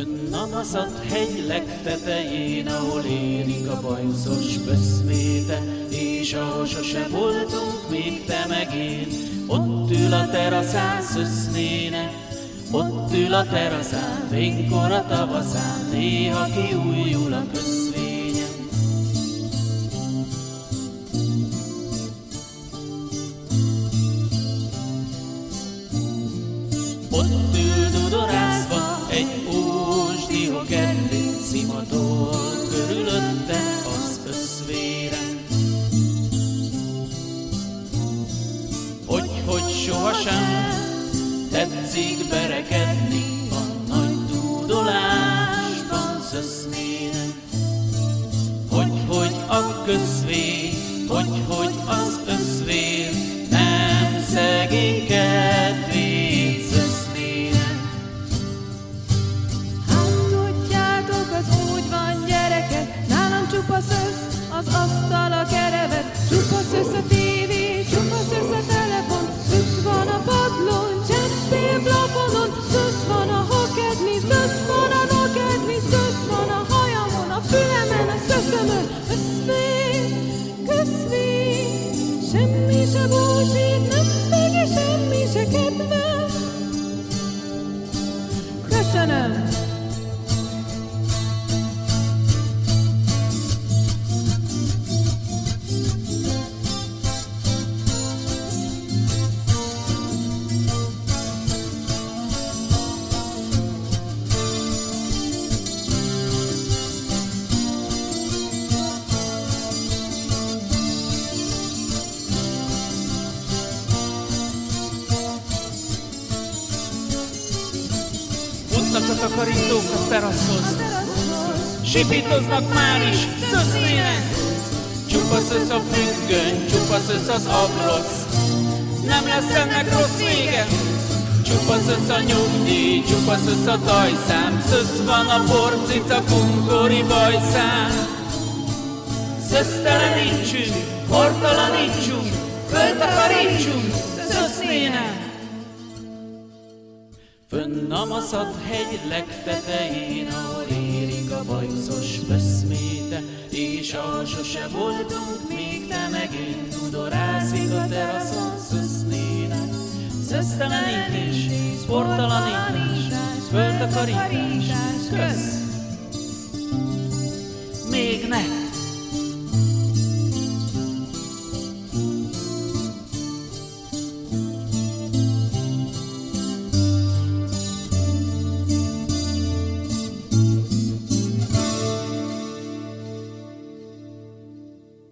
Fönnamaszat hegy legtetején, ahol érik a bajuszos pöszméte, és ahol sose voltunk, még te meg én, ott ül a teraszán szösznéne, ott ül a teraszán, fénykor a tavaszán, néha kiújul a köszvényen. Ott ül Hogy, hogy sohasem tetszik berekedni a nagy dúdolásban szösznének. Hogy, hogy a hogy, hogy az asztal a kerevet, csupa szösz a tévé, csupa szösz a telefon, szösz van a padlón, cseppél plafonon, szösz van a hokedli, szösz van a nokedli, szösz van a hajamon, a fülemen, a szöszömön, közvér, semmi se búsít, nem szegi, semmi se kedvem. Köszönöm! A takarítók a teraszhoz, sipítoznak már is, szösznének. Csupa szösz a függöny, csupa szösz az abrosz, nem lesz ennek rossz vége. Csupa szösz a nyugdíj, csupa szösz a tajszám, szösz van a porcica kunkori bajszám. Szösztelenítsünk, hortalanítsunk, föltakarítsunk, szösznének. Fönn a maszat hegy legtetején, ahol érik a bajuszos beszméte, és ahol sose voltunk, még te meg én, tudorázik a teraszon szösznének. Szösztelenítés, sportalanítés, föltakarítás, kösz!